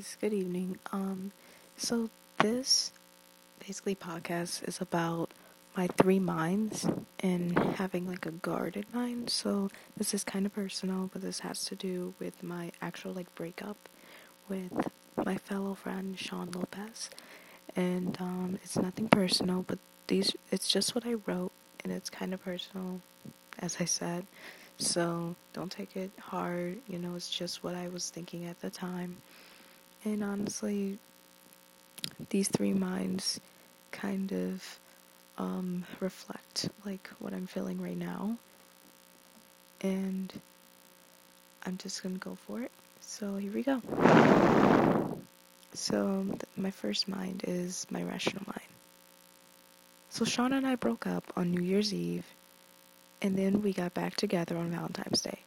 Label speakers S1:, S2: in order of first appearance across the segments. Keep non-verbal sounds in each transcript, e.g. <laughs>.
S1: guys. Good evening. Um, so this basically podcast is about my three minds and having like a guarded mind. So this is kind of personal, but this has to do with my actual like breakup with my fellow friend Sean Lopez. And um, it's nothing personal, but these it's just what I wrote, and it's kind of personal, as I said. So don't take it hard. You know, it's just what I was thinking at the time. And honestly, these three minds kind of um, reflect like what I'm feeling right now. And I'm just gonna go for it. So here we go. So th- my first mind is my rational mind. So Sean and I broke up on New Year's Eve and then we got back together on Valentine's Day.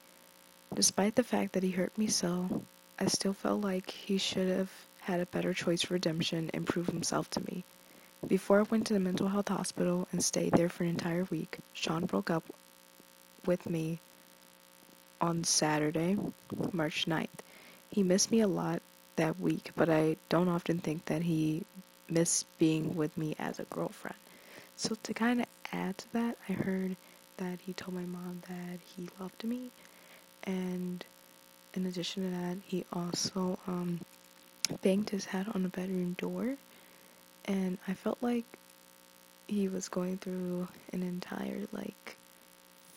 S1: Despite the fact that he hurt me so, I still felt like he should have had a better choice for redemption and prove himself to me. Before I went to the mental health hospital and stayed there for an entire week, Sean broke up with me on Saturday, March 9th. He missed me a lot that week, but I don't often think that he missed being with me as a girlfriend. So to kind of add to that, I heard that he told my mom that he loved me, and in addition to that, he also um, banged his head on the bedroom door, and I felt like he was going through an entire like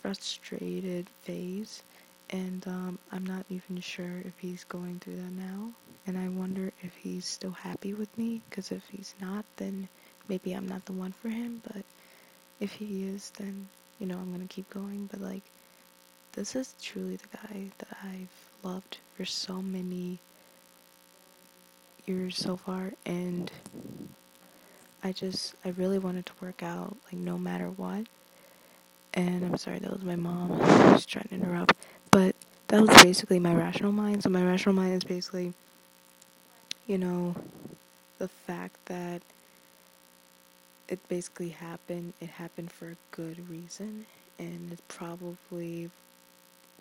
S1: frustrated phase, and um, I'm not even sure if he's going through that now, and I wonder if he's still happy with me, because if he's not, then maybe I'm not the one for him, but if he is, then you know, I'm gonna keep going, but like, this is truly the guy that I've loved for so many years so far, and I just, I really wanted to work out, like, no matter what. And I'm sorry, that was my mom. <laughs> Was trying to interrupt, but that was basically my rational mind. So, my rational mind is basically, you know, the fact that it basically happened. It happened for a good reason, and it probably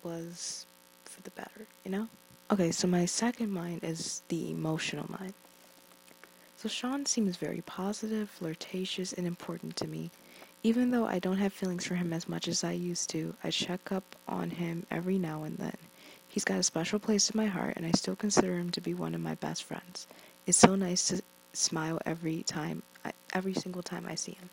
S1: was for the better, you know? Okay, so my second mind is the emotional mind. So Sean seems very positive, flirtatious, and important to me. Even though I don't have feelings for him as much as I used to, I check up on him every now and then. He's got a special place in my heart, and I still consider him to be one of my best friends. It's so nice to smile every time every single time I see him.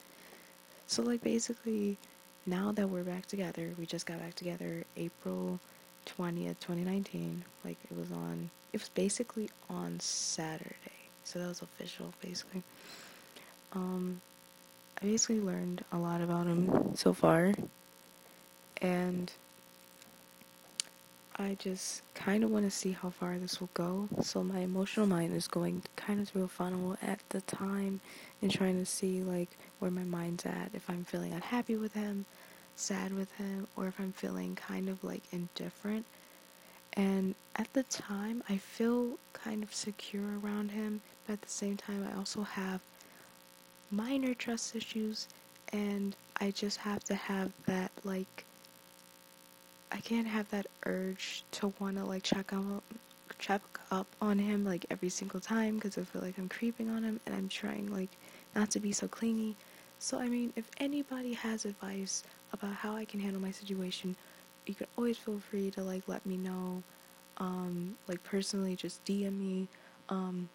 S1: So like basically now that we're back together, we just got back together April 20th, 2019. Like it was on it was basically on Saturday. So that was official basically. Um I basically learned a lot about him so far and I just kind of want to see how far this will go. So my emotional mind is going kind of through a funnel at the time and trying to see like where my mind's at. If I'm feeling unhappy with him, sad with him, or if I'm feeling kind of like indifferent. And at the time, I feel kind of secure around him, but at the same time, I also have minor trust issues, and I just have to have that like I can't have that urge to want to like check up check up on him like every single time because I feel like I'm creeping on him and I'm trying like not to be so clingy. So I mean, if anybody has advice about how I can handle my situation, you can always feel free to like let me know. Um, like personally, just DM me. Um,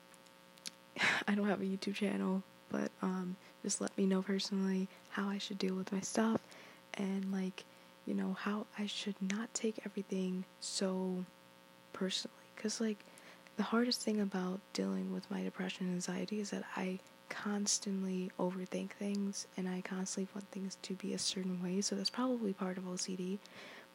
S1: <laughs> I don't have a YouTube channel, but um, just let me know personally how I should deal with my stuff and like you know, how I should not take everything so personally. Because, like, the hardest thing about dealing with my depression and anxiety is that I constantly overthink things and I constantly want things to be a certain way. So that's probably part of OCD.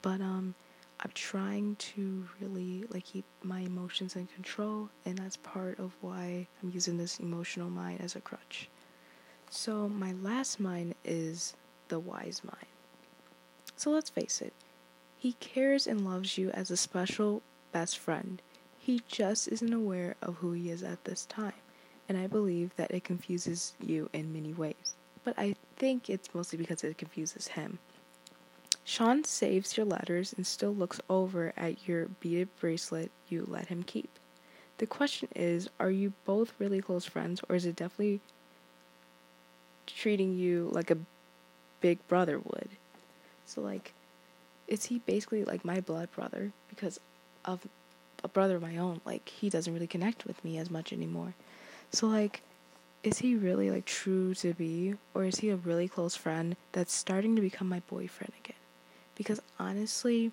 S1: But, um, I'm trying to really like keep my emotions in control, and that's part of why I'm using this emotional mind as a crutch. So my last mind is the wise mind. So let's face it, he cares and loves you as a special best friend. He just isn't aware of who he is at this time, and I believe that it confuses you in many ways. But I think it's mostly because it confuses him. Sean saves your letters and still looks over at your beaded bracelet you let him keep. the question is are you both really close friends or is it definitely treating you like a big brother would so like is he basically like my blood brother because of a brother of my own like he doesn't really connect with me as much anymore so like is he really like true to be or is he a really close friend that's starting to become my boyfriend again? Because honestly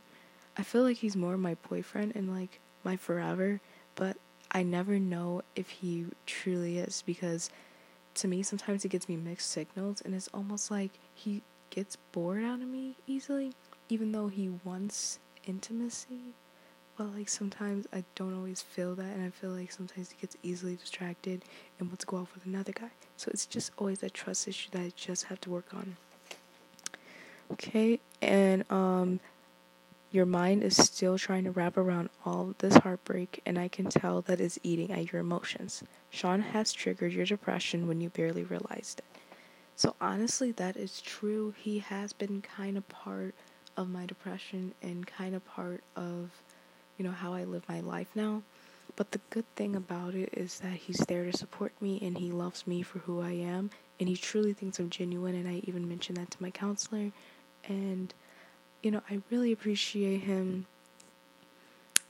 S1: i feel like he's more my boyfriend and like my forever but i never know if he truly is because to me sometimes he gives me mixed signals and it's almost like he gets bored out of me easily even though he wants intimacy but like sometimes I don't always feel that, and I feel like sometimes he gets easily distracted and wants to go off with another guy. So it's just always that trust issue that I just have to work on. Okay, and um, your mind is still trying to wrap around all this heartbreak, and I can tell that it's eating at your emotions. Sean has triggered your depression when you barely realized it. So honestly, that is true. He has been kind of part of my depression and kind of part of you know, how I live my life now. But the good thing about it is that he's there to support me and he loves me for who I am and he truly thinks I'm genuine and I even mentioned that to my counselor and you know, I really appreciate him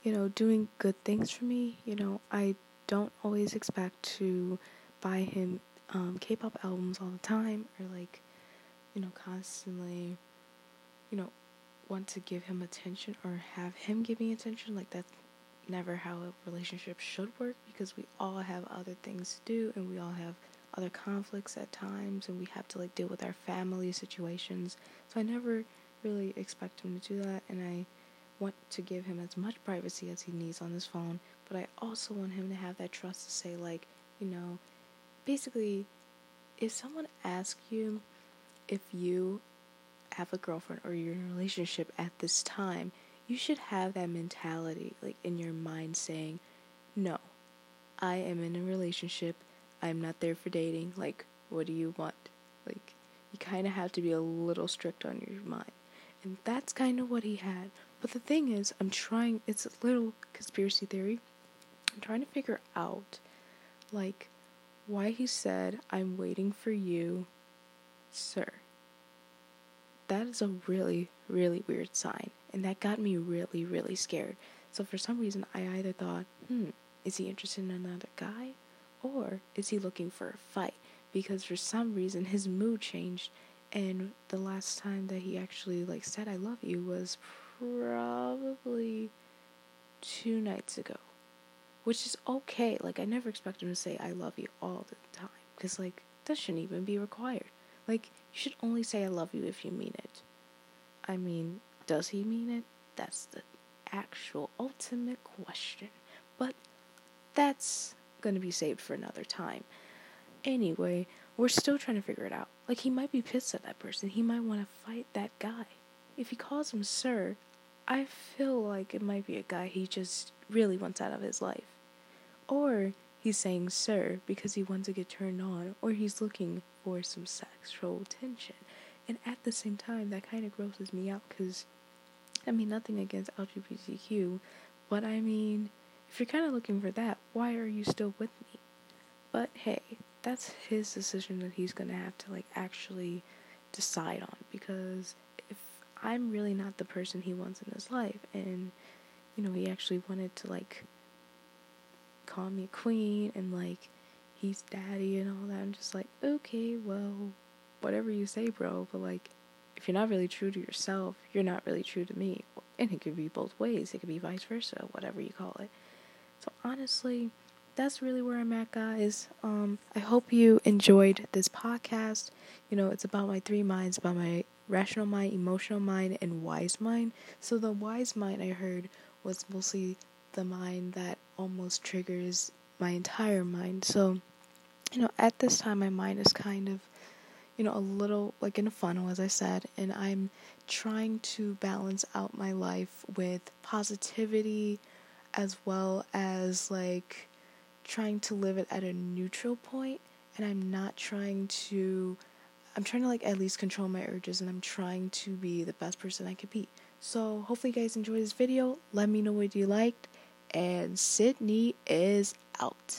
S1: you know, doing good things for me. You know, I don't always expect to buy him um, K-pop albums all the time or like, you know, constantly, you know, want to give him attention or have him give me attention. Like that's never how a relationship should work because we all have other things to do and we all have other conflicts at times and we have to like deal with our family situations. So I never really expect him to do that and I want to give him as much privacy as he needs on his phone, but I also want him to have that trust to say like, you know, basically if someone asks you if you have a girlfriend or you're in a relationship at this time, you should have that mentality, like in your mind saying, no, I am in a relationship. I'm not there for dating. Like, what do you want? Like, you kind of have to be a little strict on your mind. And that's kind of what he had. But the thing is, I'm trying, it's a little conspiracy theory. I'm trying to figure out, like, why he said, I'm waiting for you, sir that is a really, really weird sign. And that got me really, really scared. So for some reason, I either thought, hmm, is he interested in another guy? Or is he looking for a fight? Because for some reason, his mood changed. And the last time that he actually like said I love you was probably two nights ago. Which is okay. Like I never expect him to say I love you all the time. Because like that shouldn't even be required. Like you should only say I love you if you mean it. I mean, does he mean it? That's the actual ultimate question. But that's going to be saved for another time. Anyway, we're still trying to figure it out. Like, he might be pissed at that person. He might want to fight that guy. If he calls him sir, I feel like it might be a guy he just really wants out of his life. Or he's saying sir because he wants to get turned on, or he's looking for some sexual tension. And at the same time, that kind of grosses me out because, I mean, nothing against LGBTQ, but I mean, if you're kind of looking for that, why are you still with me? But hey, that's his decision that he's gonna have to like actually decide on because if I'm really not the person he wants in his life and you know he actually wanted to like call me queen and like he's daddy and all that. I'm just like, okay, well, whatever you say, bro. But like, if you're not really true to yourself, you're not really true to me. And it could be both ways. It could be vice versa, whatever you call it. So honestly, that's really where I'm at, guys. Um, I hope you enjoyed this podcast. You know, it's about my three minds, about my rational mind, emotional mind, and wise mind. So the wise mind I heard was mostly the mind that almost triggers my entire mind. So you know, at this time, my mind is kind of, you know, a little like in a funnel, as I said, and I'm trying to balance out my life with positivity as well as like trying to live it at a neutral point and I'm not trying to I'm trying to like at least control my urges and I'm trying to be the best person I could be. So hopefully you guys enjoyed this video. Let me know what you liked and Sydney is out.